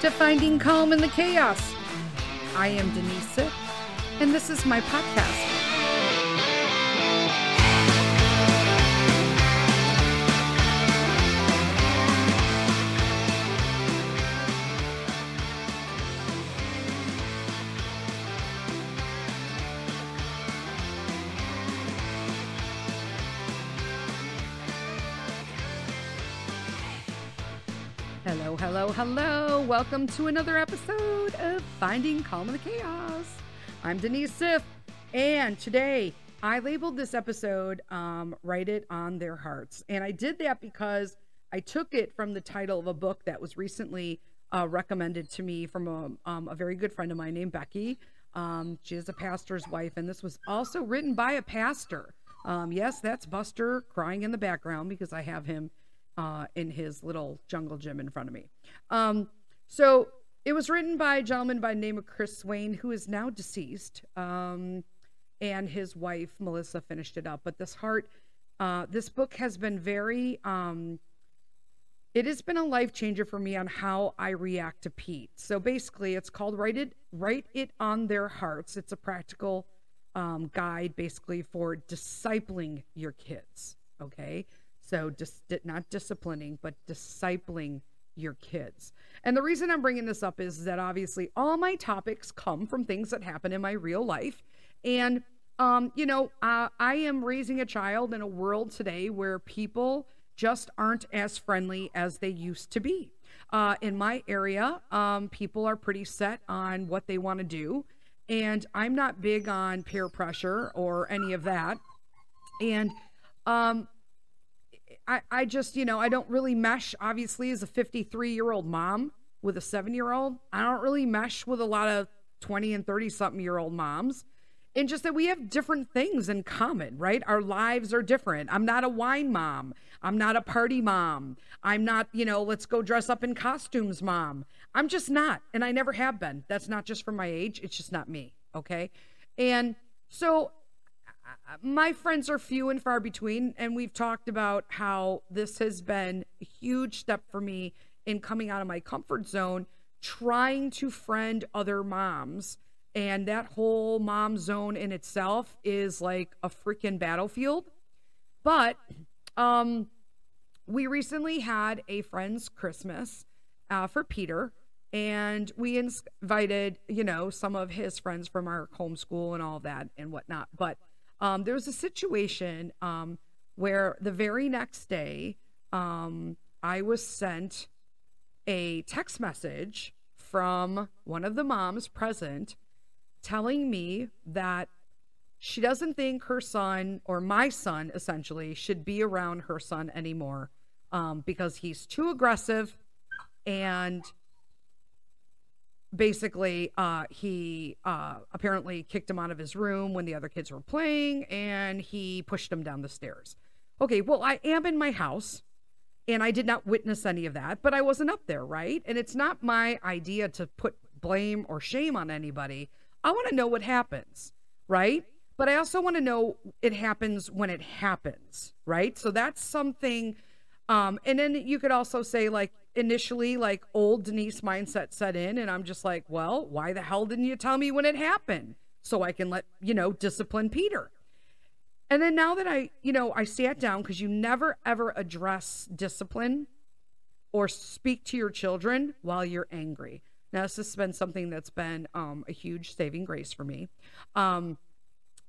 to Finding Calm in the Chaos. I am Denise and this is my podcast. Hello, hello, hello. Welcome to another episode of Finding Calm in the Chaos. I'm Denise Sith, and today I labeled this episode um, Write It on Their Hearts. And I did that because I took it from the title of a book that was recently uh, recommended to me from a, um, a very good friend of mine named Becky. Um, she is a pastor's wife, and this was also written by a pastor. Um, yes, that's Buster crying in the background because I have him uh, in his little jungle gym in front of me. Um, so it was written by a gentleman by the name of Chris Swain, who is now deceased, um, and his wife Melissa finished it up. But this heart, uh, this book has been very. Um, it has been a life changer for me on how I react to Pete. So basically, it's called "Write It, Write It on Their Hearts." It's a practical um, guide, basically for discipling your kids. Okay, so just not disciplining, but discipling your kids. And the reason I'm bringing this up is that obviously all my topics come from things that happen in my real life. And, um, you know, uh, I am raising a child in a world today where people just aren't as friendly as they used to be. Uh, in my area, um, people are pretty set on what they want to do. And I'm not big on peer pressure or any of that. And um, I, I just, you know, I don't really mesh, obviously, as a 53 year old mom with a seven year old. I don't really mesh with a lot of 20 and 30 something year old moms. And just that we have different things in common, right? Our lives are different. I'm not a wine mom. I'm not a party mom. I'm not, you know, let's go dress up in costumes mom. I'm just not. And I never have been. That's not just for my age. It's just not me. Okay. And so my friends are few and far between, and we've talked about how this has been a huge step for me in coming out of my comfort zone, trying to friend other moms. And that whole mom zone in itself is like a freaking battlefield. But um, we recently had a friend's Christmas uh, for Peter, and we invited, you know, some of his friends from our homeschool and all that and whatnot. But um, there was a situation um, where the very next day, um, I was sent a text message from one of the moms present telling me that she doesn't think her son or my son essentially should be around her son anymore um, because he's too aggressive and basically uh, he uh, apparently kicked him out of his room when the other kids were playing and he pushed him down the stairs. Okay well i am in my house and i did not witness any of that but i wasn't up there right? And it's not my idea to put blame or shame on anybody. I want to know what happens right? But i also want to know it happens when it happens right? So that's something um, and then you could also say like initially like old Denise mindset set in and I'm just like, well, why the hell didn't you tell me when it happened so I can let, you know, discipline Peter. And then now that I, you know, I sat down because you never ever address discipline or speak to your children while you're angry. Now, this has been something that's been um, a huge saving grace for me. Um,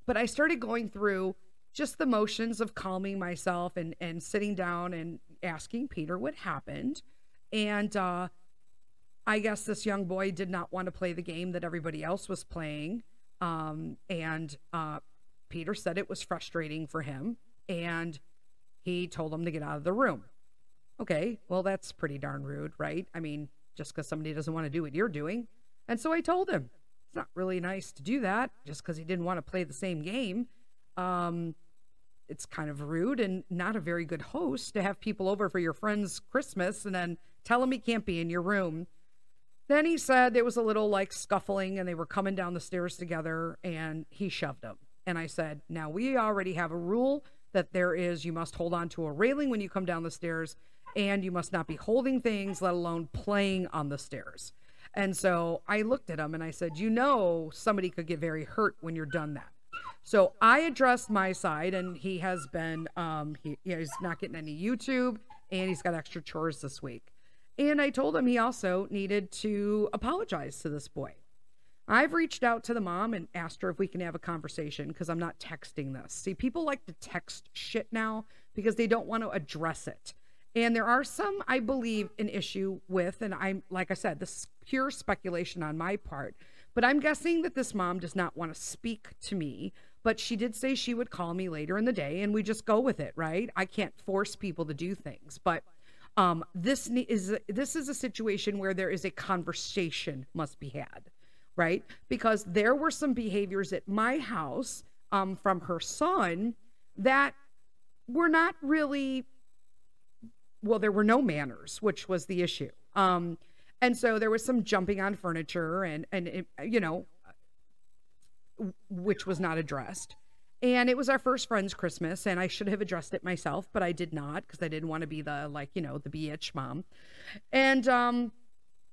but I started going through just the motions of calming myself and, and sitting down and asking Peter what happened. And uh, I guess this young boy did not want to play the game that everybody else was playing. Um, and uh, Peter said it was frustrating for him. And he told him to get out of the room. Okay, well, that's pretty darn rude, right? I mean, just because somebody doesn't want to do what you're doing. And so I told him, it's not really nice to do that just because he didn't want to play the same game. Um, it's kind of rude and not a very good host to have people over for your friend's Christmas and then Tell him he can't be in your room. Then he said there was a little like scuffling and they were coming down the stairs together and he shoved him. And I said, Now we already have a rule that there is you must hold on to a railing when you come down the stairs and you must not be holding things, let alone playing on the stairs. And so I looked at him and I said, You know, somebody could get very hurt when you're done that. So I addressed my side, and he has been, um, he, you know, he's not getting any YouTube, and he's got extra chores this week. And I told him he also needed to apologize to this boy. I've reached out to the mom and asked her if we can have a conversation because I'm not texting this. See, people like to text shit now because they don't want to address it. And there are some, I believe, an issue with, and I'm, like I said, this is pure speculation on my part, but I'm guessing that this mom does not want to speak to me. But she did say she would call me later in the day, and we just go with it, right? I can't force people to do things, but um, this is this is a situation where there is a conversation must be had, right? Because there were some behaviors at my house um, from her son that were not really well, there were no manners, which was the issue. Um, and so there was some jumping on furniture and and you know, which was not addressed. And it was our first friend's Christmas, and I should have addressed it myself, but I did not because I didn't want to be the like you know the bitch mom. And um,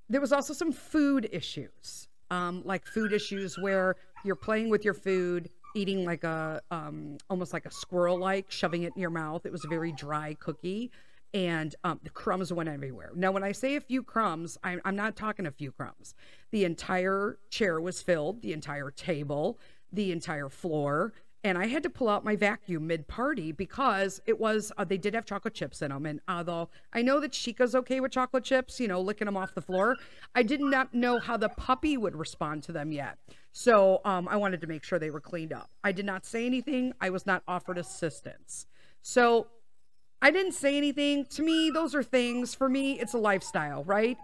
there was also some food issues, um, like food issues where you're playing with your food, eating like a um, almost like a squirrel like, shoving it in your mouth. It was a very dry cookie and um, the crumbs went everywhere. Now, when I say a few crumbs, I'm, I'm not talking a few crumbs. The entire chair was filled, the entire table, the entire floor. And I had to pull out my vacuum mid party because it was, uh, they did have chocolate chips in them. And although I know that Chica's okay with chocolate chips, you know, licking them off the floor, I did not know how the puppy would respond to them yet. So um, I wanted to make sure they were cleaned up. I did not say anything, I was not offered assistance. So I didn't say anything. To me, those are things. For me, it's a lifestyle, right?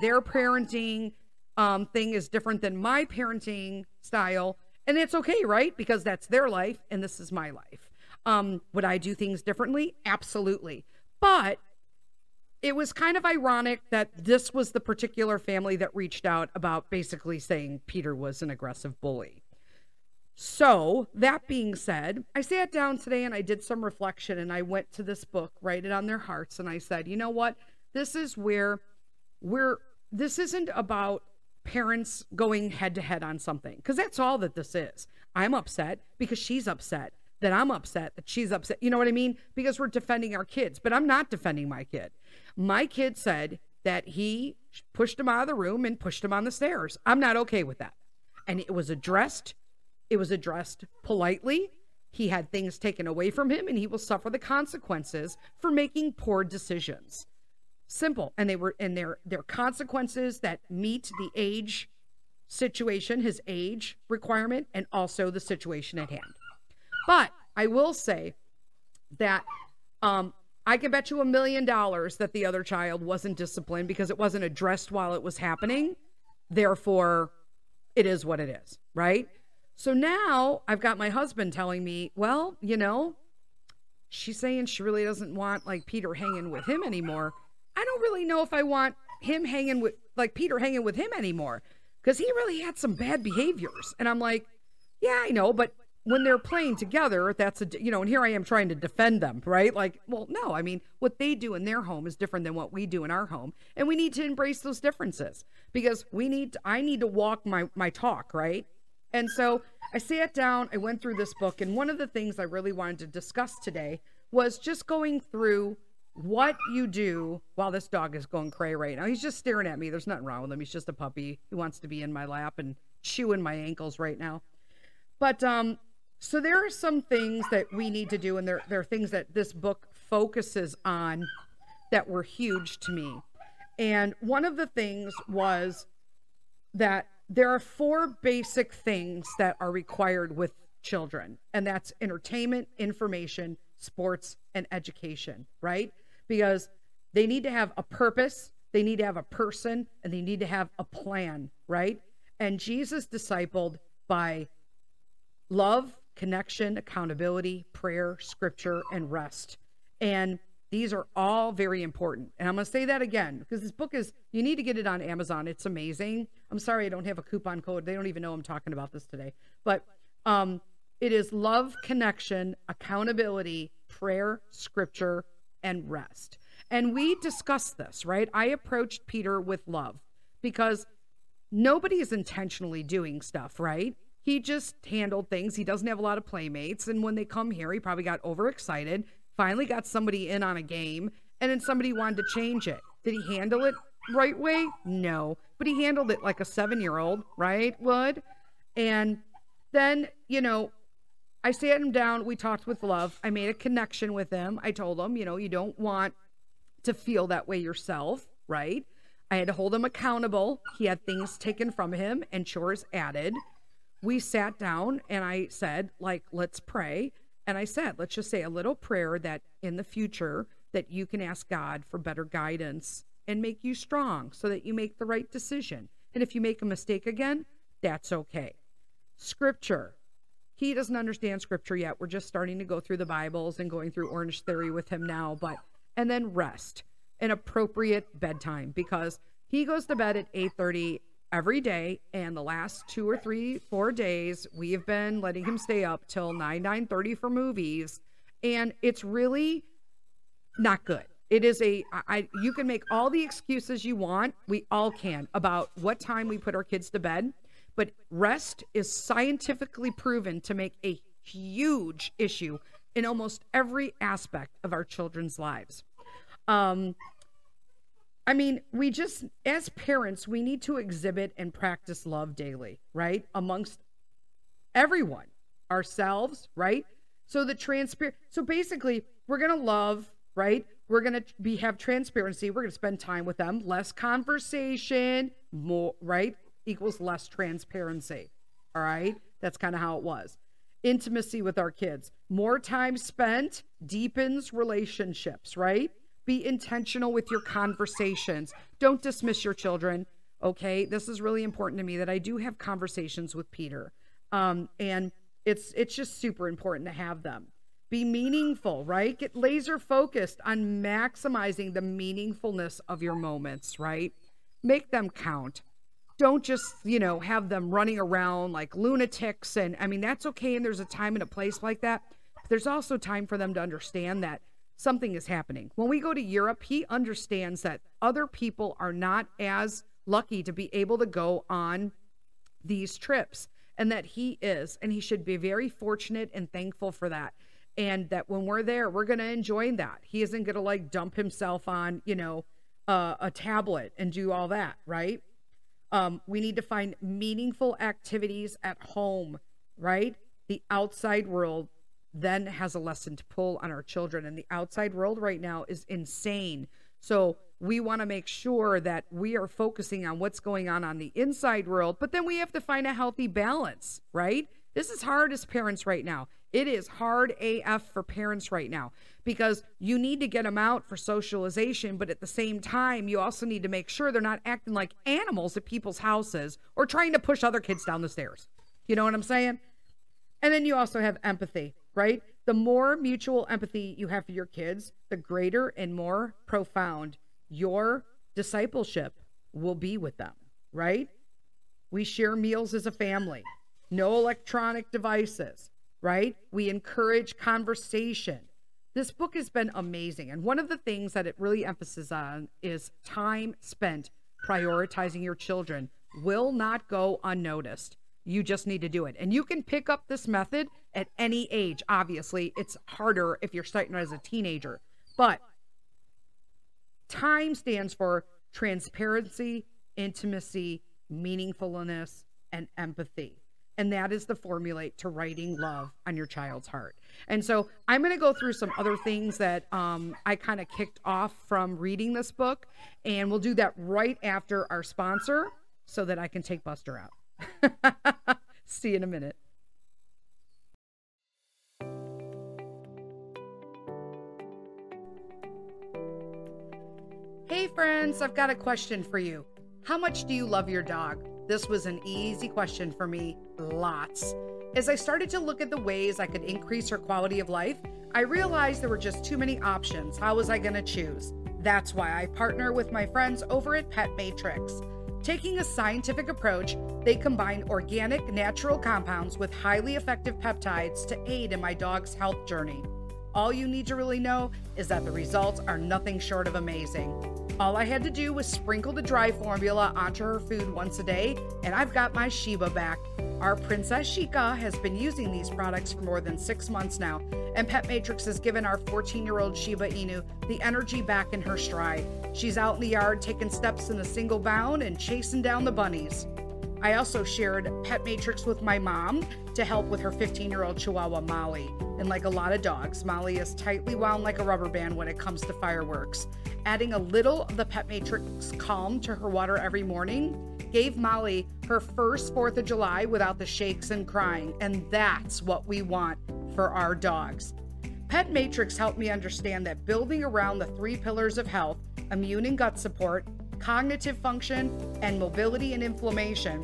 Their parenting um, thing is different than my parenting style. And it's okay, right? Because that's their life and this is my life. Um, would I do things differently? Absolutely. But it was kind of ironic that this was the particular family that reached out about basically saying Peter was an aggressive bully. So, that being said, I sat down today and I did some reflection and I went to this book, Write It on Their Hearts, and I said, you know what? This is where we're, this isn't about parents going head to head on something, because that's all that this is. I'm upset because she's upset, that I'm upset, that she's upset. You know what I mean? Because we're defending our kids, but I'm not defending my kid. My kid said that he pushed him out of the room and pushed him on the stairs. I'm not okay with that. And it was addressed it was addressed politely. He had things taken away from him and he will suffer the consequences for making poor decisions. Simple. And they were and their their consequences that meet the age situation, his age requirement, and also the situation at hand. But I will say that um, I can bet you a million dollars that the other child wasn't disciplined because it wasn't addressed while it was happening. Therefore, it is what it is, right? So now I've got my husband telling me, well, you know, she's saying she really doesn't want like Peter hanging with him anymore. I don't really know if I want him hanging with like Peter hanging with him anymore because he really had some bad behaviors. And I'm like, yeah, I know, but when they're playing together, that's a, you know, and here I am trying to defend them, right? Like, well, no, I mean, what they do in their home is different than what we do in our home. And we need to embrace those differences because we need, to, I need to walk my, my talk, right? And so I sat down, I went through this book, and one of the things I really wanted to discuss today was just going through what you do while this dog is going cray right now. He's just staring at me. There's nothing wrong with him. He's just a puppy. He wants to be in my lap and chewing my ankles right now. But um, so there are some things that we need to do, and there, there are things that this book focuses on that were huge to me. And one of the things was that there are four basic things that are required with children, and that's entertainment, information, sports, and education, right? Because they need to have a purpose, they need to have a person, and they need to have a plan, right? And Jesus discipled by love, connection, accountability, prayer, scripture, and rest. And these are all very important. And I'm going to say that again because this book is, you need to get it on Amazon. It's amazing. I'm sorry I don't have a coupon code. They don't even know I'm talking about this today. But um, It is love, connection, accountability, prayer, scripture, and rest. And we discussed this, right? I approached Peter with love because nobody is intentionally doing stuff, right? He just handled things. He doesn't have a lot of playmates. And when they come here, he probably got overexcited, finally got somebody in on a game, and then somebody wanted to change it. Did he handle it right way? No. But he handled it like a seven year old, right? Would. And then, you know, I sat him down. We talked with love. I made a connection with him. I told him, you know, you don't want to feel that way yourself, right? I had to hold him accountable. He had things taken from him and chores added. We sat down and I said, like, let's pray. And I said, let's just say a little prayer that in the future that you can ask God for better guidance and make you strong so that you make the right decision. And if you make a mistake again, that's okay. Scripture. He doesn't understand scripture yet. We're just starting to go through the Bibles and going through Orange Theory with him now, but and then rest, an appropriate bedtime because he goes to bed at 8:30 every day and the last 2 or 3 4 days we have been letting him stay up till 9 9:30 for movies and it's really not good. It is a I you can make all the excuses you want. We all can about what time we put our kids to bed, but rest is scientifically proven to make a huge issue in almost every aspect of our children's lives. Um I mean, we just as parents, we need to exhibit and practice love daily, right? Amongst everyone, ourselves, right? So the transparent so basically, we're going to love, right? We're going to be have transparency. We're going to spend time with them. Less conversation, more, right? Equals less transparency. All right? That's kind of how it was. Intimacy with our kids. More time spent deepens relationships, right? Be intentional with your conversations. Don't dismiss your children. Okay, this is really important to me that I do have conversations with Peter, um, and it's it's just super important to have them be meaningful, right? Get laser focused on maximizing the meaningfulness of your moments, right? Make them count. Don't just, you know, have them running around like lunatics. And I mean, that's okay. And there's a time and a place like that. But there's also time for them to understand that something is happening. When we go to Europe, he understands that other people are not as lucky to be able to go on these trips and that he is. And he should be very fortunate and thankful for that and that when we're there, we're going to enjoy that. He isn't going to like dump himself on, you know, uh, a tablet and do all that, right? Um, we need to find meaningful activities at home, right? The outside world then has a lesson to pull on our children, and the outside world right now is insane. So we want to make sure that we are focusing on what's going on on the inside world, but then we have to find a healthy balance, right? This is hard as parents right now. It is hard AF for parents right now because you need to get them out for socialization, but at the same time, you also need to make sure they're not acting like animals at people's houses or trying to push other kids down the stairs. You know what I'm saying? And then you also have empathy, right? The more mutual empathy you have for your kids, the greater and more profound your discipleship will be with them, right? We share meals as a family, no electronic devices right? We encourage conversation. This book has been amazing. And one of the things that it really emphasizes on is time spent prioritizing your children will not go unnoticed. You just need to do it. And you can pick up this method at any age. Obviously, it's harder if you're starting as a teenager. But time stands for transparency, intimacy, meaningfulness, and empathy. And that is the formulate to writing love on your child's heart. And so I'm going to go through some other things that um, I kind of kicked off from reading this book. And we'll do that right after our sponsor so that I can take Buster out. See you in a minute. Hey, friends, I've got a question for you. How much do you love your dog? This was an easy question for me, lots. As I started to look at the ways I could increase her quality of life, I realized there were just too many options. How was I going to choose? That's why I partner with my friends over at Pet Matrix. Taking a scientific approach, they combine organic, natural compounds with highly effective peptides to aid in my dog's health journey. All you need to really know is that the results are nothing short of amazing. All I had to do was sprinkle the dry formula onto her food once a day, and I've got my Shiba back. Our Princess Shika has been using these products for more than six months now, and Pet Matrix has given our 14 year old Shiba Inu the energy back in her stride. She's out in the yard taking steps in a single bound and chasing down the bunnies. I also shared Pet Matrix with my mom to help with her 15 year old Chihuahua Molly. And like a lot of dogs, Molly is tightly wound like a rubber band when it comes to fireworks. Adding a little of the Pet Matrix Calm to her water every morning gave Molly her first 4th of July without the shakes and crying. And that's what we want for our dogs. Pet Matrix helped me understand that building around the three pillars of health immune and gut support, cognitive function, and mobility and inflammation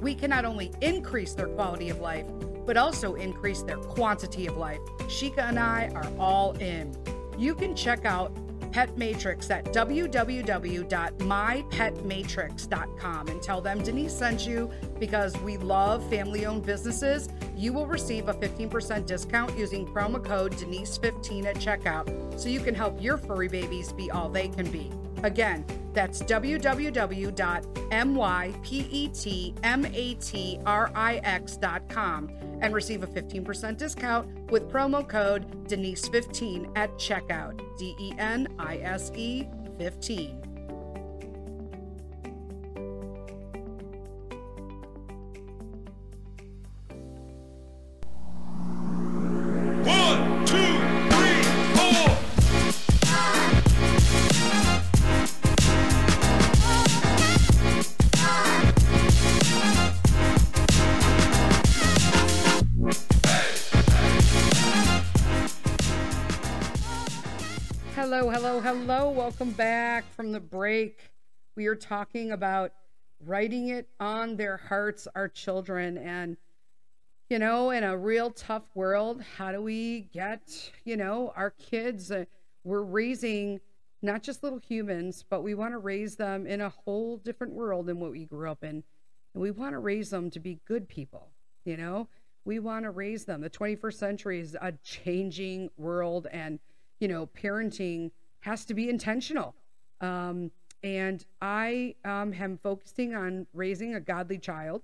we can not only increase their quality of life, but also increase their quantity of life. Shika and I are all in. You can check out Pet Matrix at www.mypetmatrix.com and tell them Denise sent you because we love family owned businesses. You will receive a 15% discount using promo code Denise15 at checkout so you can help your furry babies be all they can be. Again, that's www.mypetmatrix.com and receive a 15% discount with promo code Denise15 at checkout. D E N I S E 15. One, Hello, hello, hello. Welcome back from the break. We are talking about writing it on their hearts, our children. And, you know, in a real tough world, how do we get, you know, our kids? Uh, we're raising not just little humans, but we want to raise them in a whole different world than what we grew up in. And we want to raise them to be good people, you know? We want to raise them. The 21st century is a changing world, and you know, parenting has to be intentional. Um, and I um, am focusing on raising a godly child,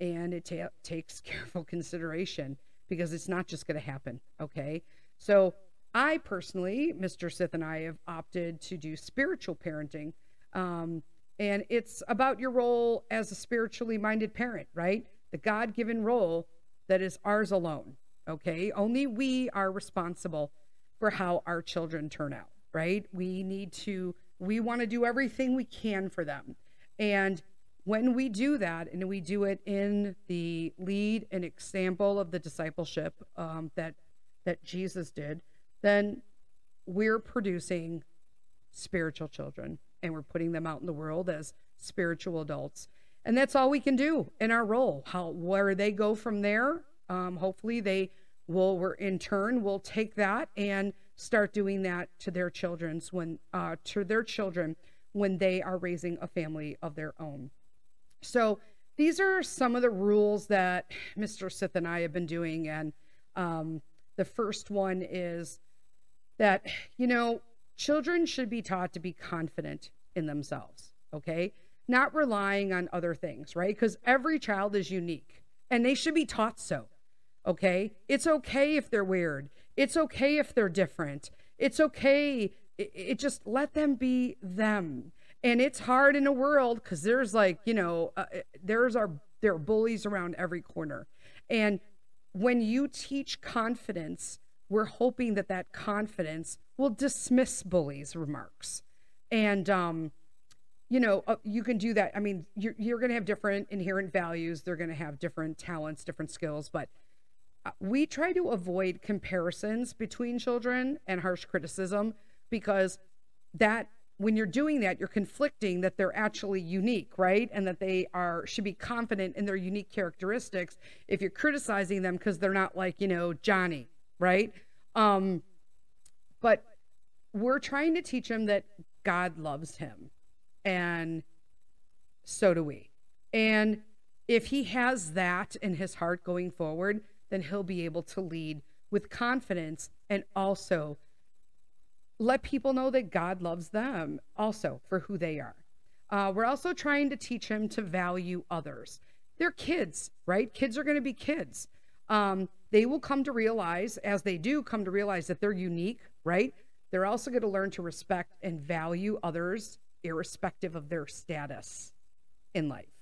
and it ta- takes careful consideration because it's not just going to happen. Okay. So I personally, Mr. Sith and I have opted to do spiritual parenting. Um, and it's about your role as a spiritually minded parent, right? The God given role that is ours alone. Okay. Only we are responsible for how our children turn out, right? We need to, we want to do everything we can for them. And when we do that, and we do it in the lead and example of the discipleship um, that that Jesus did, then we're producing spiritual children, and we're putting them out in the world as spiritual adults. And that's all we can do in our role. How where they go from there, um, hopefully they will we're in turn will take that and start doing that to their children's when uh, to their children when they are raising a family of their own. So these are some of the rules that mr sith and i have been doing and um, the first one is that you know children should be taught to be confident in themselves okay? Not relying on other things right? Because every child is unique and they should be taught so Okay? It's okay if they're weird. It's okay if they're different. It's okay. It, it just let them be them. And it's hard in a world because there's like, you know, uh, there's our, there are bullies around every corner. And when you teach confidence, we're hoping that that confidence will dismiss bullies' remarks. And, um, you know, uh, you can do that. I mean, you're, you're going to have different inherent values. They're going to have different talents, different skills, but we try to avoid comparisons between children and harsh criticism because that when you're doing that you're conflicting that they're actually unique right and that they are should be confident in their unique characteristics if you're criticizing them because they're not like you know johnny right um but we're trying to teach him that god loves him and so do we. And if he has that in his heart going forward, then he'll be able to lead with confidence and also let people know that God loves them also for who they are. Uh, we're also trying to teach him to value others. They're kids, right? Kids are going to be kids. Um, they will come to realize, as they do come to realize that they're unique, right? They're also going to learn to respect and value others, irrespective of their status in life.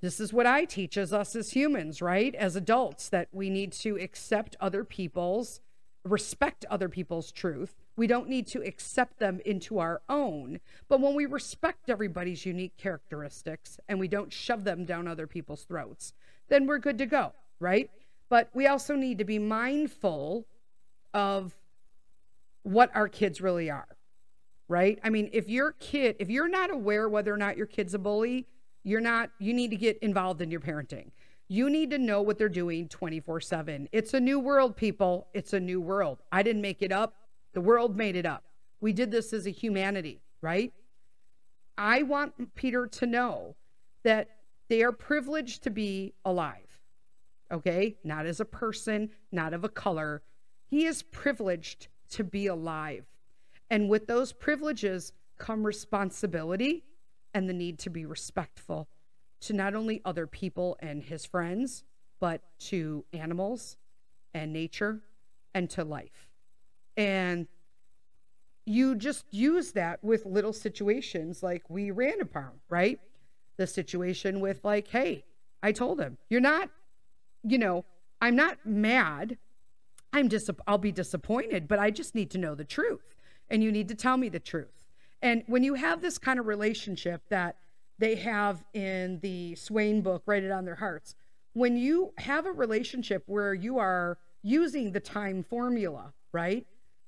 This is what I teach as us as humans, right? As adults, that we need to accept other people's, respect other people's truth. We don't need to accept them into our own. But when we respect everybody's unique characteristics and we don't shove them down other people's throats, then we're good to go, right? But we also need to be mindful of what our kids really are, right? I mean, if your kid, if you're not aware whether or not your kid's a bully, you're not, you need to get involved in your parenting. You need to know what they're doing 24 7. It's a new world, people. It's a new world. I didn't make it up. The world made it up. We did this as a humanity, right? I want Peter to know that they are privileged to be alive, okay? Not as a person, not of a color. He is privileged to be alive. And with those privileges come responsibility and the need to be respectful to not only other people and his friends, but to animals and nature and to life. And you just use that with little situations like we ran upon, right? The situation with, like, hey, I told him, you're not, you know, I'm not mad. I'm dis- I'll be disappointed, but I just need to know the truth. And you need to tell me the truth. And when you have this kind of relationship that they have in the Swain book, Write It on Their Hearts, when you have a relationship where you are using the time formula, right?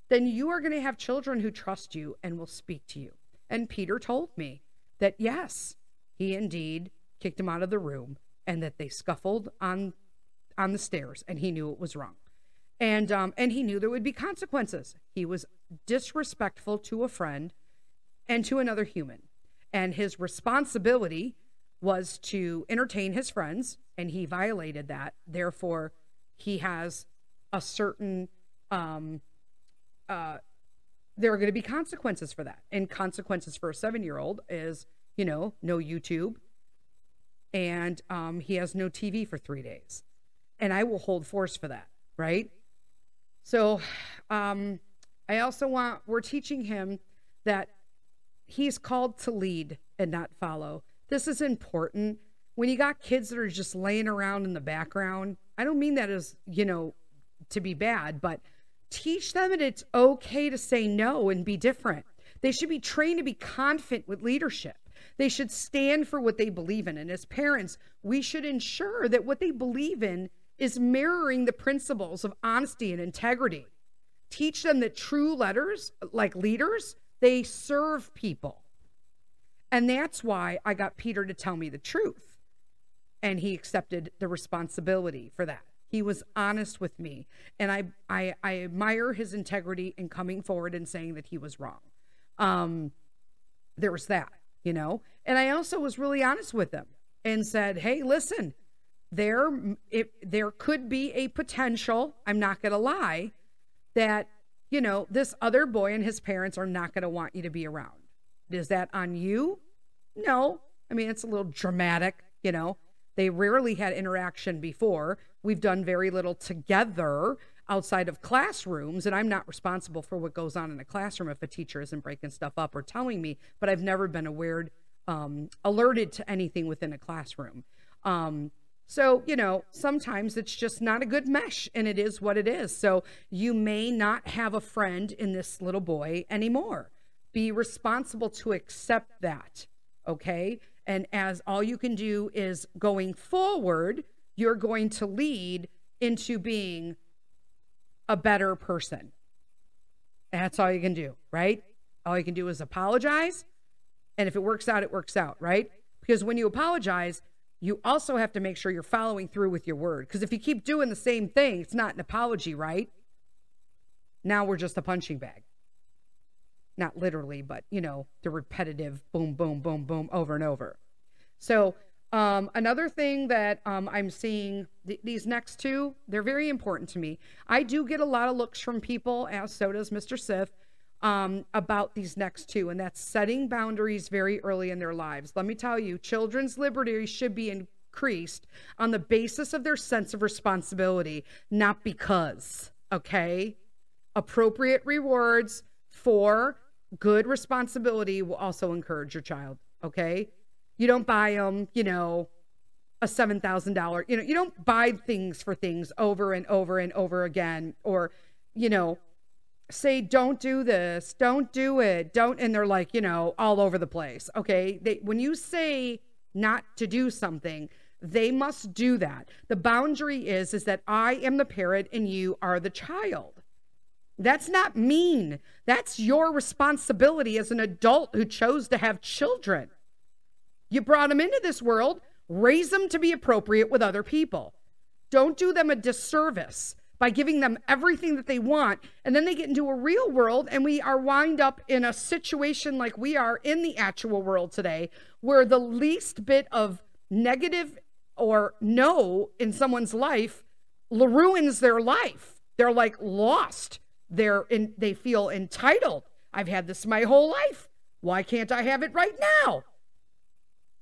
Then you are going to have children who trust you and will speak to you. And Peter told me that yes, he indeed kicked him out of the room and that they scuffled on on the stairs and he knew it was wrong. And um and he knew there would be consequences. He was disrespectful to a friend and to another human. And his responsibility was to entertain his friends, and he violated that. Therefore, he has a certain, um, uh, there are going to be consequences for that. And consequences for a seven year old is, you know, no YouTube, and um, he has no TV for three days. And I will hold force for that, right? So, um, I also want, we're teaching him that he's called to lead and not follow. This is important. When you got kids that are just laying around in the background, I don't mean that as, you know, to be bad, but teach them that it's okay to say no and be different. They should be trained to be confident with leadership. They should stand for what they believe in. And as parents, we should ensure that what they believe in is mirroring the principles of honesty and integrity. Teach them that true letters, like leaders, they serve people. And that's why I got Peter to tell me the truth. And he accepted the responsibility for that. He was honest with me. And I, I, I admire his integrity in coming forward and saying that he was wrong. Um, there was that, you know? And I also was really honest with him and said, hey, listen, there, it, there could be a potential, I'm not going to lie, that you know, this other boy and his parents are not going to want you to be around. Is that on you? No. I mean, it's a little dramatic, you know. They rarely had interaction before. We've done very little together outside of classrooms, and I'm not responsible for what goes on in a classroom if a teacher isn't breaking stuff up or telling me, but I've never been aware, um, alerted to anything within a classroom. Um, so, you know, sometimes it's just not a good mesh and it is what it is. So, you may not have a friend in this little boy anymore. Be responsible to accept that. Okay. And as all you can do is going forward, you're going to lead into being a better person. That's all you can do, right? All you can do is apologize. And if it works out, it works out, right? Because when you apologize, you also have to make sure you're following through with your word. Because if you keep doing the same thing, it's not an apology, right? Now we're just a punching bag. Not literally, but, you know, the repetitive boom, boom, boom, boom over and over. So, um, another thing that um, I'm seeing, th- these next two, they're very important to me. I do get a lot of looks from people, as so does Mr. Sith, um, about these next two, and that's setting boundaries very early in their lives. Let me tell you, children's liberty should be increased on the basis of their sense of responsibility, not because, okay? Appropriate rewards for good responsibility will also encourage your child, okay? You don't buy them, you know, a $7,000, you know, you don't buy things for things over and over and over again or, you know, say don't do this, don't do it, don't and they're like, you know, all over the place. Okay? They when you say not to do something, they must do that. The boundary is is that I am the parent and you are the child. That's not mean. That's your responsibility as an adult who chose to have children. You brought them into this world, raise them to be appropriate with other people. Don't do them a disservice by giving them everything that they want. And then they get into a real world, and we are wind up in a situation like we are in the actual world today, where the least bit of negative or no in someone's life ruins their life. They're like lost. They're in, they feel entitled. I've had this my whole life. Why can't I have it right now?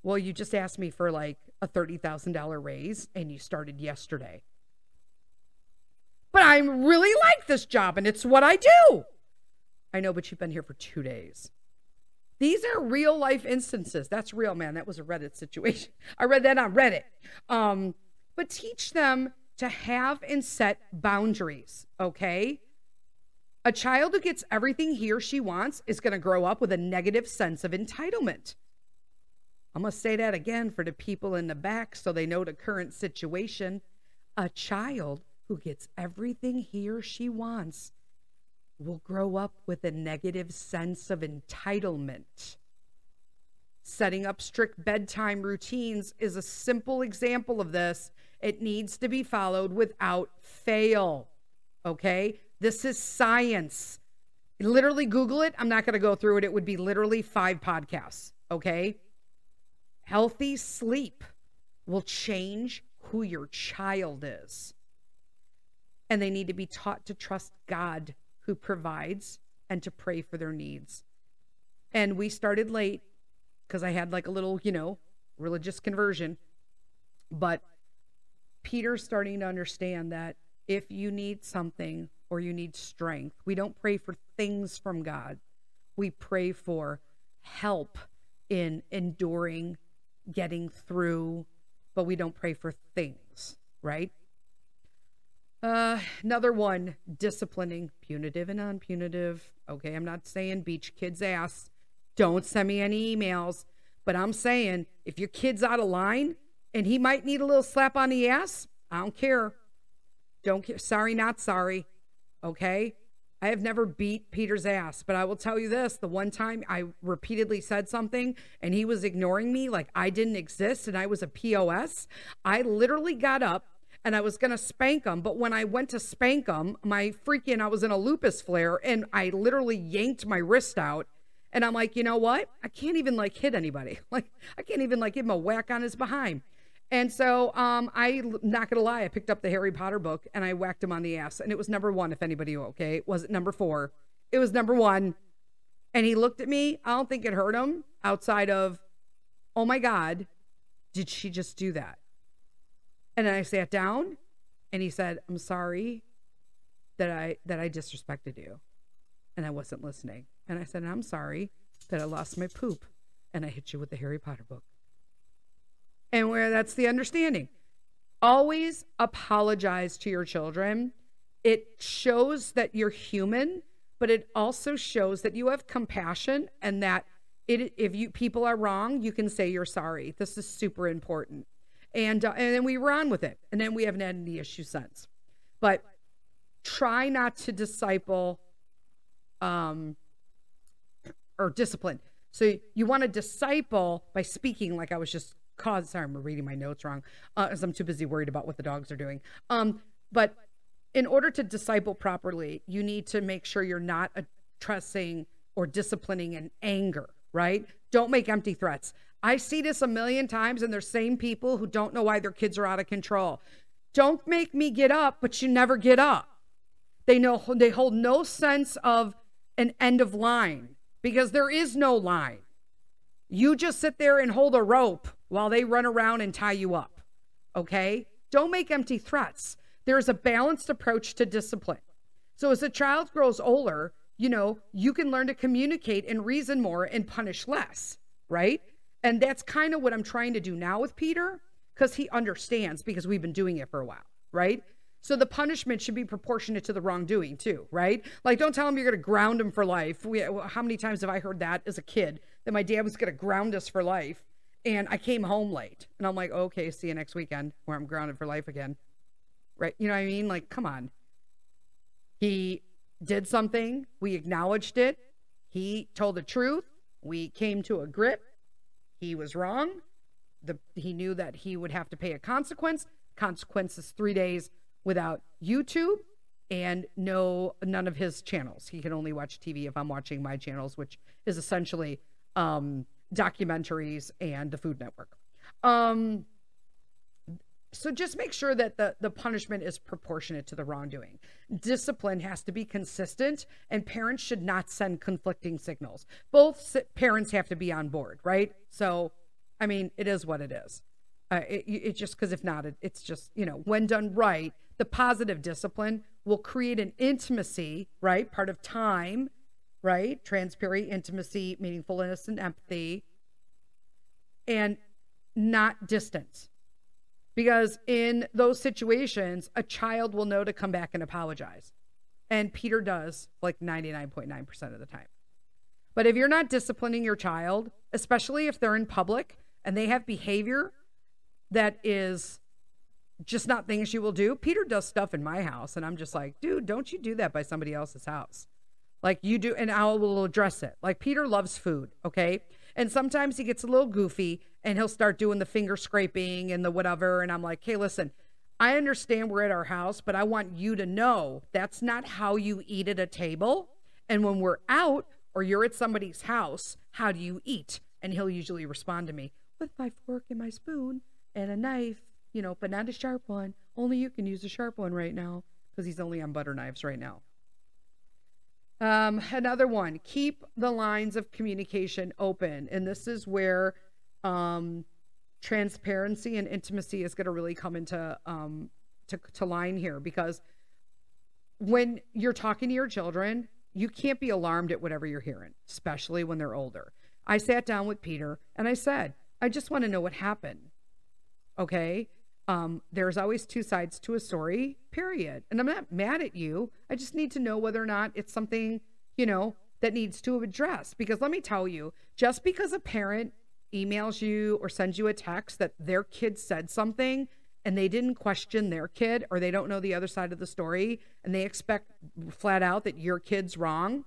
Well, you just asked me for like a $30,000 raise and you started yesterday. But I really like this job and it's what I do. I know, but you've been here for two days. These are real life instances. That's real, man. That was a Reddit situation. I read that on Reddit. Um, but teach them to have and set boundaries, okay? A child who gets everything he or she wants is going to grow up with a negative sense of entitlement. I'm going to say that again for the people in the back so they know the current situation. A child who gets everything he or she wants will grow up with a negative sense of entitlement. Setting up strict bedtime routines is a simple example of this. It needs to be followed without fail. Okay? This is science. Literally Google it. I'm not going to go through it. It would be literally five podcasts. Okay? Healthy sleep will change who your child is. And they need to be taught to trust God who provides and to pray for their needs. And we started late because I had like a little, you know, religious conversion. But Peter's starting to understand that if you need something or you need strength, we don't pray for things from God. We pray for help in enduring getting through, but we don't pray for things, right? Uh, another one, disciplining, punitive and non-punitive. Okay, I'm not saying beach kids' ass. Don't send me any emails. But I'm saying if your kid's out of line and he might need a little slap on the ass, I don't care. Don't care. Sorry, not sorry. Okay? I have never beat Peter's ass, but I will tell you this the one time I repeatedly said something and he was ignoring me like I didn't exist and I was a POS, I literally got up and I was going to spank him. But when I went to spank him, my freaking, I was in a lupus flare and I literally yanked my wrist out. And I'm like, you know what? I can't even like hit anybody. Like, I can't even like give him a whack on his behind. And so um, I'm not gonna lie, I picked up the Harry Potter book and I whacked him on the ass, and it was number one. If anybody okay, was it number four? It was number one. And he looked at me. I don't think it hurt him outside of, oh my God, did she just do that? And then I sat down and he said, I'm sorry that I that I disrespected you. And I wasn't listening. And I said, I'm sorry that I lost my poop and I hit you with the Harry Potter book and where that's the understanding. Always apologize to your children. It shows that you're human, but it also shows that you have compassion and that it, if you people are wrong, you can say you're sorry. This is super important. And uh, and then we were on with it, and then we haven't had any issue since. But try not to disciple, um, or discipline. So you want to disciple by speaking, like I was just cause sorry i'm reading my notes wrong uh, as i'm too busy worried about what the dogs are doing um, but in order to disciple properly you need to make sure you're not addressing or disciplining in anger right don't make empty threats I see this a million times, and they're same people who don't know why their kids are out of control. Don't make me get up, but you never get up. They know they hold no sense of an end of line because there is no line. You just sit there and hold a rope while they run around and tie you up. Okay? Don't make empty threats. There is a balanced approach to discipline. So as a child grows older, you know, you can learn to communicate and reason more and punish less, right? And that's kind of what I'm trying to do now with Peter because he understands because we've been doing it for a while, right? So the punishment should be proportionate to the wrongdoing too, right? Like don't tell him you're going to ground him for life. We, how many times have I heard that as a kid that my dad was going to ground us for life? And I came home late and I'm like, okay, see you next weekend where I'm grounded for life again. Right? You know what I mean? Like, come on. He did something. We acknowledged it. He told the truth. We came to a grip. He was wrong. The, he knew that he would have to pay a consequence. Consequences three days without YouTube and no none of his channels. He can only watch TV if I'm watching my channels, which is essentially um, documentaries and the Food Network. Um, so just make sure that the, the punishment is proportionate to the wrongdoing. Discipline has to be consistent, and parents should not send conflicting signals. Both parents have to be on board, right? So, I mean, it is what it is. Uh, it, it just because if not, it, it's just you know when done right, the positive discipline will create an intimacy, right? Part of time, right? Transparency, intimacy, meaningfulness, and empathy, and not distance. Because in those situations, a child will know to come back and apologize. And Peter does like 99.9% of the time. But if you're not disciplining your child, especially if they're in public and they have behavior that is just not things you will do. Peter does stuff in my house, and I'm just like, dude, don't you do that by somebody else's house. Like you do, and I will address it. Like Peter loves food, okay? And sometimes he gets a little goofy and he'll start doing the finger scraping and the whatever. And I'm like, hey, listen, I understand we're at our house, but I want you to know that's not how you eat at a table. And when we're out or you're at somebody's house, how do you eat? And he'll usually respond to me with my fork and my spoon and a knife, you know, but not a sharp one. Only you can use a sharp one right now because he's only on butter knives right now. Um, another one, keep the lines of communication open. And this is where um, transparency and intimacy is going to really come into um, to, to line here because when you're talking to your children, you can't be alarmed at whatever you're hearing, especially when they're older. I sat down with Peter and I said, I just want to know what happened. Okay. Um, there's always two sides to a story, period. And I'm not mad at you. I just need to know whether or not it's something, you know, that needs to address. Because let me tell you, just because a parent emails you or sends you a text that their kid said something and they didn't question their kid or they don't know the other side of the story and they expect flat out that your kid's wrong.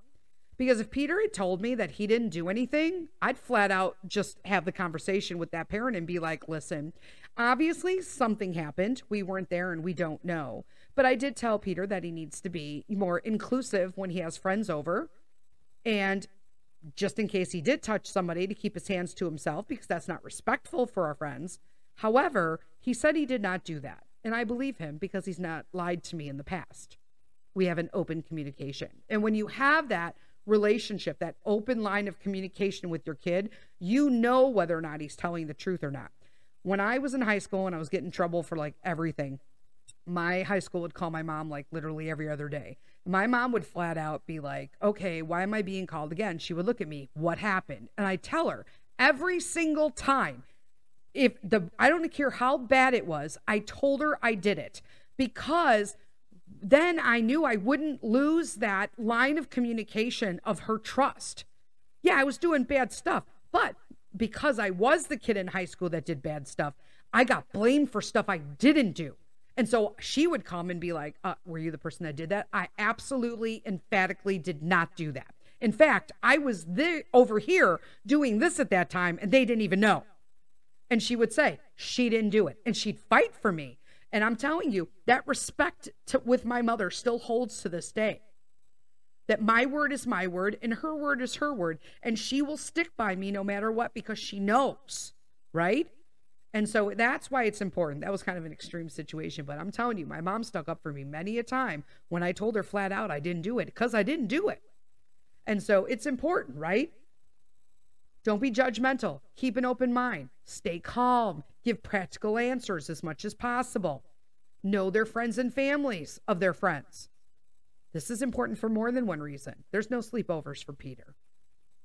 Because if Peter had told me that he didn't do anything, I'd flat out just have the conversation with that parent and be like, listen, Obviously, something happened. We weren't there and we don't know. But I did tell Peter that he needs to be more inclusive when he has friends over. And just in case he did touch somebody, to keep his hands to himself because that's not respectful for our friends. However, he said he did not do that. And I believe him because he's not lied to me in the past. We have an open communication. And when you have that relationship, that open line of communication with your kid, you know whether or not he's telling the truth or not when I was in high school and I was getting trouble for like everything, my high school would call my mom like literally every other day. My mom would flat out be like, okay, why am I being called again? She would look at me, what happened? And I tell her every single time, if the, I don't care how bad it was, I told her I did it because then I knew I wouldn't lose that line of communication of her trust. Yeah, I was doing bad stuff, but because I was the kid in high school that did bad stuff, I got blamed for stuff I didn't do. And so she would come and be like, uh, Were you the person that did that? I absolutely, emphatically did not do that. In fact, I was there over here doing this at that time and they didn't even know. And she would say, She didn't do it. And she'd fight for me. And I'm telling you, that respect to, with my mother still holds to this day. that my word is my word and her word is her word. And she will stick by me no matter what because she knows, right? And so that's why it's important. That was kind of an extreme situation, but I'm telling you, my mom stuck up for me many a time when I told her flat out I didn't do it because I didn't do it. And so it's important, right? Don't be judgmental. Keep an open mind. Stay calm. Give practical answers as much as possible. Know their friends and families of their friends. This is important for more than one reason. There's no sleepovers for Peter.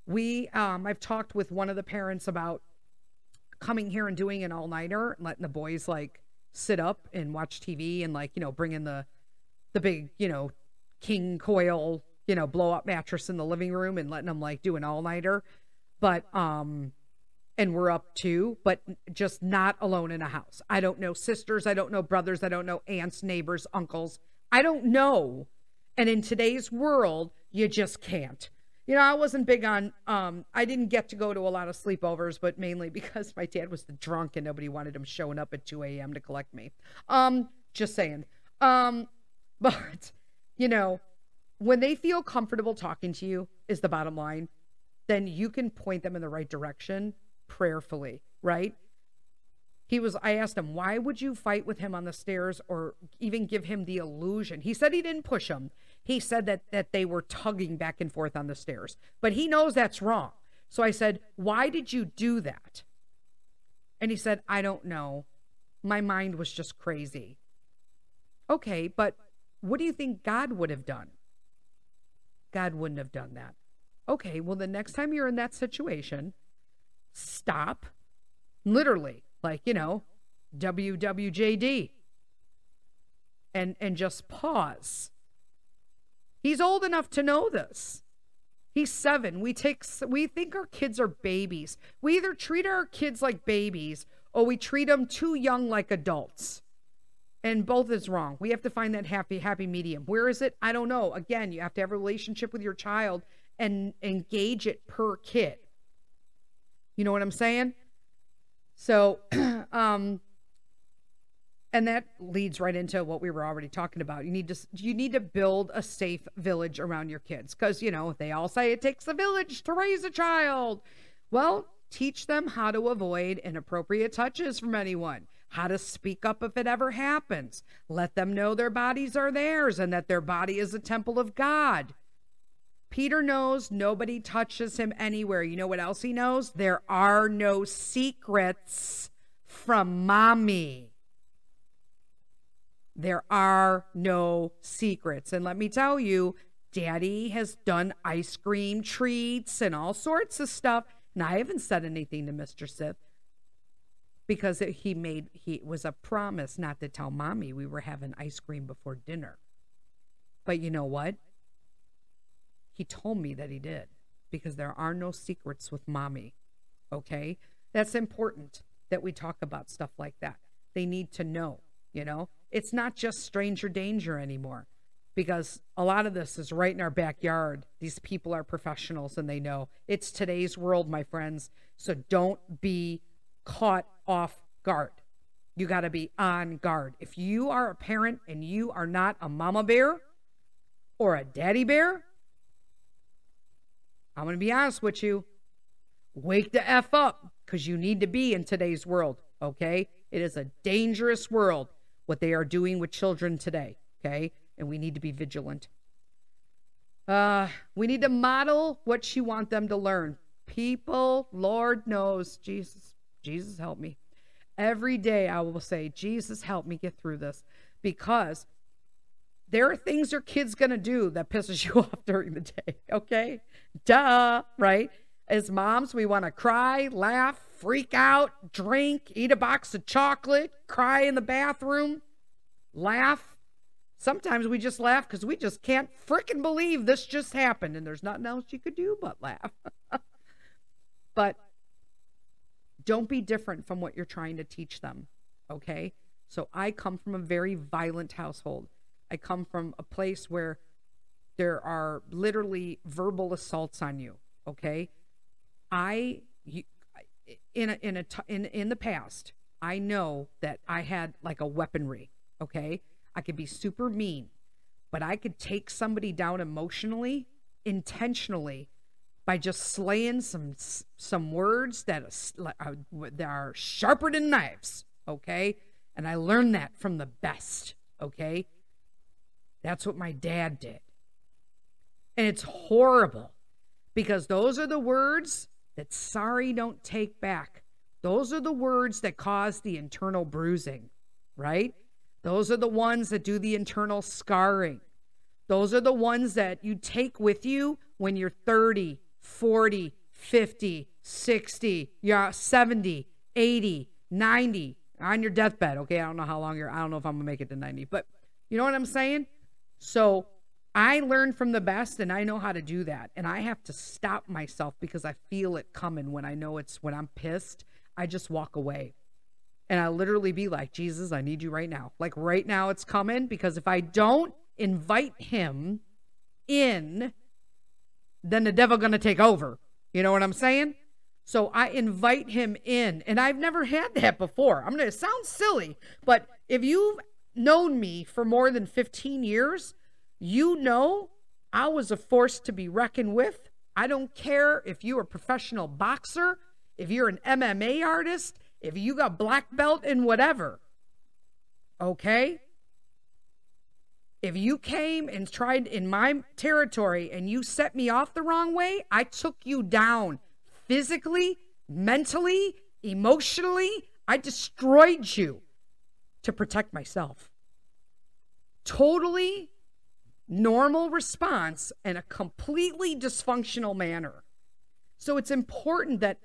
We, um, I've talked with one of the parents about coming here and doing an all nighter letting the boys like sit up and watch TV and like, you know, bring in the, the big, you know, King Koil, you know, blow up mattress in the living room and letting them like do an all nighter. But, um, and we're up too, but just not alone in a house. I don't know sisters. I don't know brothers. I don't know aunts, neighbors, uncles. I don't know. And in today's world, you just can't you know, I wasn't big on um I didn't get to go to a lot of sleepovers, but mainly because my dad was the drunk and nobody wanted him showing up at 2 a.m. to collect me. Um, just saying. Um, but you know, when they feel comfortable talking to you is the bottom line, then you can point them in the right direction prayerfully, right? He was, I asked him, why would you fight with him on the stairs or even give him the illusion? He said he didn't push him he said that that they were tugging back and forth on the stairs. But he knows that's wrong. So I said, "Why did you do that?" And he said, "I don't know. My mind was just crazy." Okay, but what do you think God would have done? God wouldn't have done that. Okay, well the next time you're in that situation, stop. Literally, like, you know, WWJD. And and just pause He's old enough to know this. He's seven. We take we think our kids are babies. We either treat our kids like babies or we treat them too young like adults. And both is wrong. We have to find that happy happy medium. Where is it? I don't know. Again, you have to have a relationship with your child and engage it per kid. You know what I'm saying? So, um, and that leads right into what we were already talking about you need to you need to build a safe village around your kids because you know they all say it takes a village to raise a child well teach them how to avoid inappropriate touches from anyone how to speak up if it ever happens let them know their bodies are theirs and that their body is a temple of god Peter knows nobody touches him anywhere. You know what else he knows? There are no secrets from mommy. There are no secrets. And let me tell you, Daddy has done ice cream treats and all sorts of stuff. And I haven't said anything to Mr. Sith because it, he made he was a promise not to tell mommy we were having ice cream before dinner. But you know what? He told me that he did because there are no secrets with mommy. Okay? That's important that we talk about stuff like that. They need to know, you know? it's not just stranger danger anymore because a lot of this is right in our backyard. These people are professionals and they know it's today's world, my friends. So don't be caught off guard. You got to be on guard. If you are a parent and you are not a mama bear or a daddy bear, I'm going to be honest with you. Wake the F up because you need to be in today's world, okay? It is a dangerous world what they are doing with children today. Okay. And we need to be vigilant. Uh, we need to model what you want them to learn. People, Lord knows, Jesus, Jesus, help me. Every day I will say, Jesus, help me get through this because there are things your kid's going to do that pisses you off during the day. Okay. Duh. Right. As moms, we want to cry, laugh, freak out, drink, eat a box of chocolate, cry in the bathroom, laugh. Sometimes we just laugh because we just can't freaking believe this just happened and there's nothing else you could do but laugh. but don't be different from what you're trying to teach them. Okay. So I come from a very violent household. I come from a place where there are literally verbal assaults on you. Okay. I, in a, in a in in the past, I know that I had like a weaponry. Okay, I could be super mean, but I could take somebody down emotionally, intentionally, by just slaying some some words that are, uh, that are sharper than knives. Okay, and I learned that from the best. Okay, that's what my dad did, and it's horrible because those are the words that sorry don't take back. Those are the words that cause the internal bruising, right? Those are the ones that do the internal scarring. Those are the ones that you take with you when you're 30, 40, 50, 60, you're 70, 80, 90, on your deathbed. Okay, I don't know how long you're, I don't know if I'm gonna make it to 90, but you know what I'm saying? So I learned from the best and I know how to do that. And I have to stop myself because I feel it coming when I know it's when I'm pissed. I just walk away. And I literally be like, Jesus, I need you right now. Like right now it's coming because if I don't invite him in, then the devil gonna take over. You know what I'm saying? So I invite him in. And I've never had that before. I'm gonna sound silly, but if you've known me for more than 15 years, you know I was a force to be reckoned with. I don't care if you're a professional boxer, if you're an MMA artist, if you got black belt in whatever. Okay? If you came and tried in my territory and you set me off the wrong way, I took you down physically, mentally, emotionally. I destroyed you to protect myself. Totally normal response in a completely dysfunctional manner. So it's important that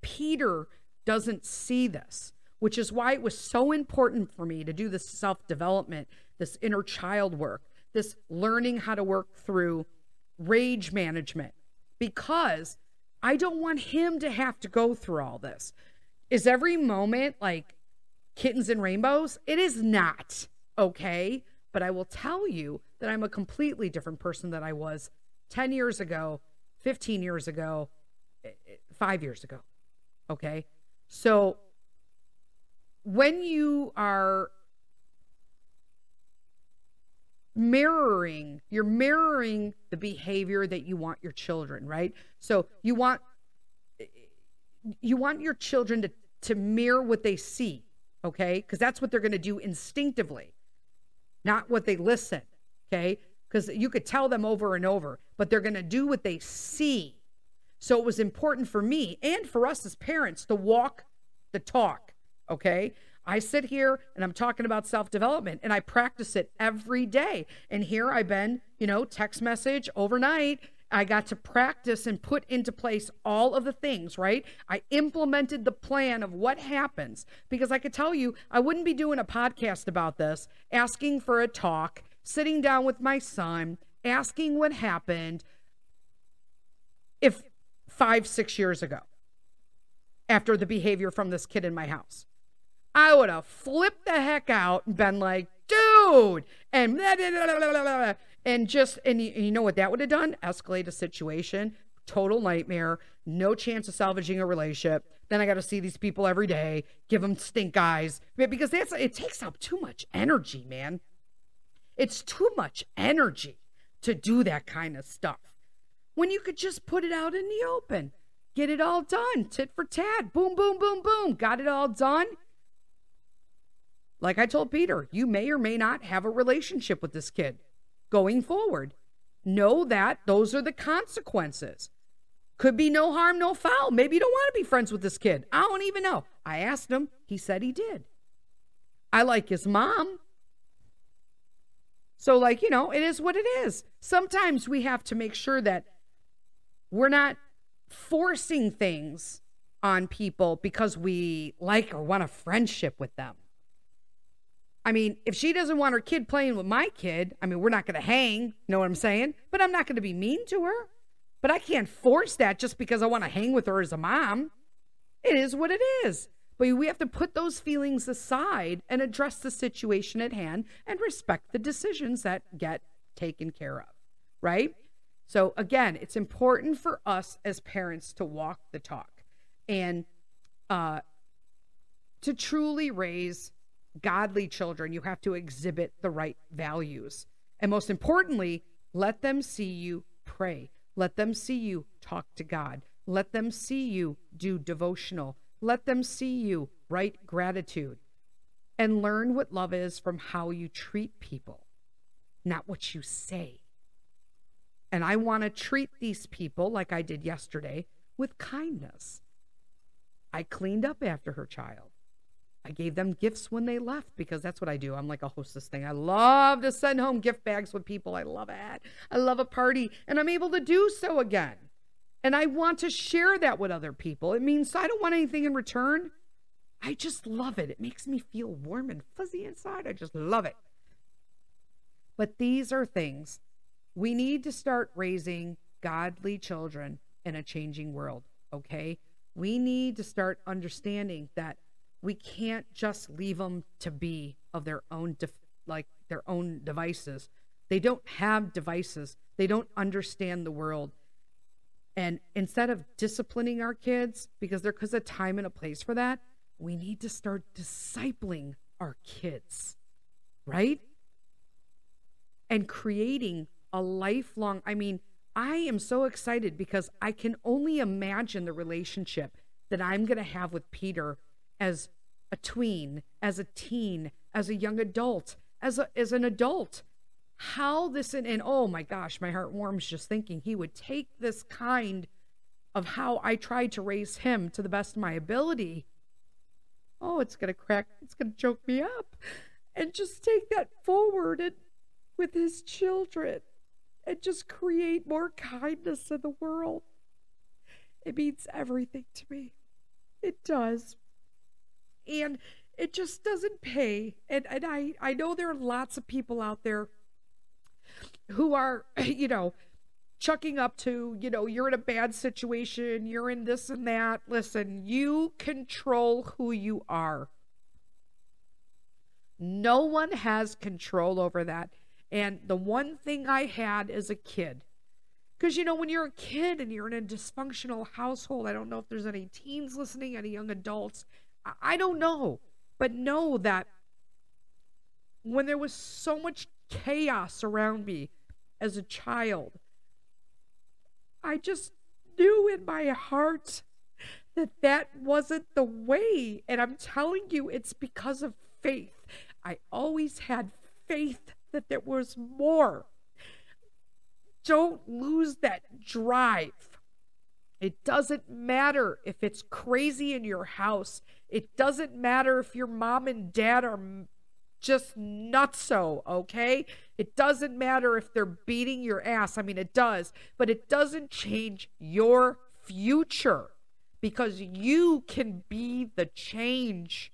Peter doesn't see this, which is why it was so important for me to do this self development, this inner child work, this learning how to work through rage management, because I don't want him to have to go through all this. Is every moment like kittens and rainbows? It is not, okay? But I will tell you that I'm a completely different person than I was 10 years ago, 15 years ago, eh, eh, five years ago. Okay. So when you are mirroring, you're mirroring the behavior that you want your children, right? So you want you want your children to to mirror what they see, okay? Because that's what they're going to do instinctively, not what they listen. Okay. Because you could tell them over and over, but they're going to do what they see. So it was important for me and for us as parents to walk the talk. Okay. I sit here and I'm talking about self development and I practice it every day. And here I've been, you know, text message overnight. I got to practice and put into place all of the things, right? I implemented the plan of what happens because I could tell you I wouldn't be doing a podcast about this, asking for a talk, sitting down with my son, asking what happened if five, six years ago after the behavior from this kid in my house. I would have flipped the heck out and been like, dude, and blah, blah, blah, and just, and you, you know what that would have done? Escalate a situation, total nightmare, no chance of salvaging a relationship. Then I got to see these people every day, give them stink eyes. Because that's it takes up too much energy, man. It's too much energy to do that kind of stuff. When you could just put it out in the open, get it all done, tit for tat, boom, boom, boom, boom, got it all done. Like I told Peter, you may or may not have a relationship with this kid going forward. Know that those are the consequences. Could be no harm, no foul. Maybe you don't want to be friends with this kid. I don't even know. I asked him. He said he did. I like his mom. So, like, you know, it is what it is. Sometimes we have to make sure that we're not forcing things on people because we like or want a friendship with them. I mean, if she doesn't want her kid playing with my kid, I mean, we're not going to hang, know what I'm saying? But I'm not going to be mean to her. But I can't force that just because I want to hang with her as a mom. It is what it is. But we have to put those feelings aside and address the situation at hand and respect the decisions that get taken care of, right? So, again, it's important for us as parents to walk the talk and uh, to truly raise godly children. You have to exhibit the right values. And most importantly, let them see you pray. Let them see you talk to God. Let them see you do devotional. Let them see you write gratitude and learn what love is from how you treat people, not what you say. And I want to treat these people like I did yesterday with kindness. I cleaned up after her child. I gave them gifts when they left because that's what I do. I'm like a hostess thing. I love to send home gift bags with people. I love it. I love a party, and I'm able to do so again. And I want to share that with other people. It means I don't want anything in return. I just love it. It makes me feel warm and fuzzy inside. I just love it. But these are things we need to start raising godly children in a changing world, okay? We need to start understanding that we can't just leave them to be of their own like their own devices. They don't have devices. They don't understand the world. And instead of disciplining our kids because there's a time and a place for that we need to start discipling our kids right? And creating a lifelong i mean i am so excited because i can only imagine the relationship that i'm going to have with peter as a tween, as a teen, as a young adult, as a, as an adult. How this and, and oh my gosh, my heart warms just thinking he would take this kind of how I tried to raise him to the best of my ability. Oh, it's gonna crack, it's gonna choke me up. And just take that forward and with his children and just create more kindness in the world. It means everything to me. It does and it just doesn't pay. And and I I know there are lots of people out there who are you know chucking up to you know you're in a bad situation, you're in this and that. Listen, you control who you are. No one has control over that. And the one thing I had as a kid, because you know, when you're a kid and you're in a dysfunctional household, I don't know if there's any teens listening, any young adults, I don't know, but know that when there was so much chaos around me as a child, I just knew in my heart that that wasn't the way. And I'm telling you, it's because of faith. I always had faith that there was more. Don't lose that drive. It doesn't matter if it's crazy in your house. It doesn't matter if your mom and dad are just nutso, okay? It doesn't matter if they're beating your ass. I mean, it does, but it doesn't change your future because you can be the change.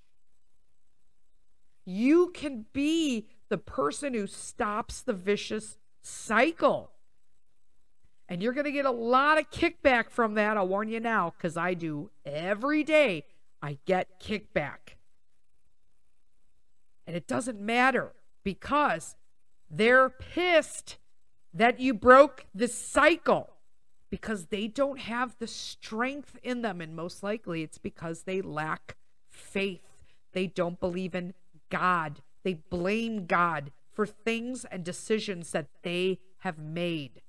You can be the person who stops the vicious cycle. And you're going to get a lot of kickback from that. I'll warn you now, because I do every day. I get kickback. And it doesn't matter because they're pissed that you broke the cycle because they don't have the strength in them. And most likely it's because they lack faith. They don't believe in God. They blame God for things and decisions that they have made.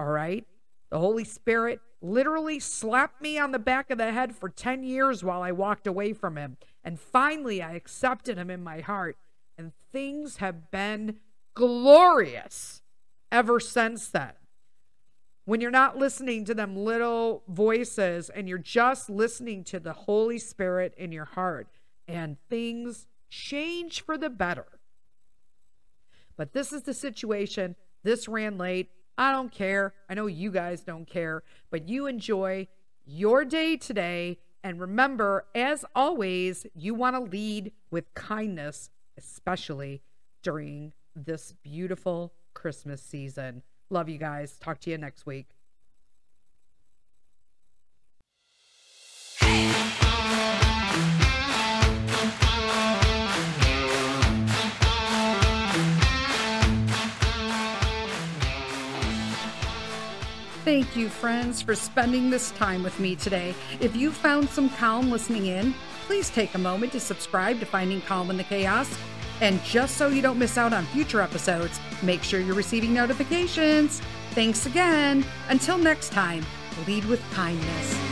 All right? The Holy Spirit literally slapped me on the back of the head for 10 years while I walked away from him. And finally, I accepted him in my heart. And things have been glorious ever since then. When you're not listening to them little voices and you're just listening to the Holy Spirit in your heart, and things change for the better. But this is the situation. This ran late. I don't care. I know you guys don't care, but you enjoy your day today. And remember, as always, you want to lead with kindness, especially during this beautiful Christmas season. Love you guys. Talk to you next week. Thank you, friends, for spending this time with me today. If you found some calm listening in, please take a moment to subscribe to Finding Calm in the Chaos. And just so you don't miss out on future episodes, make sure you're receiving notifications. Thanks again. Until next time, lead with kindness.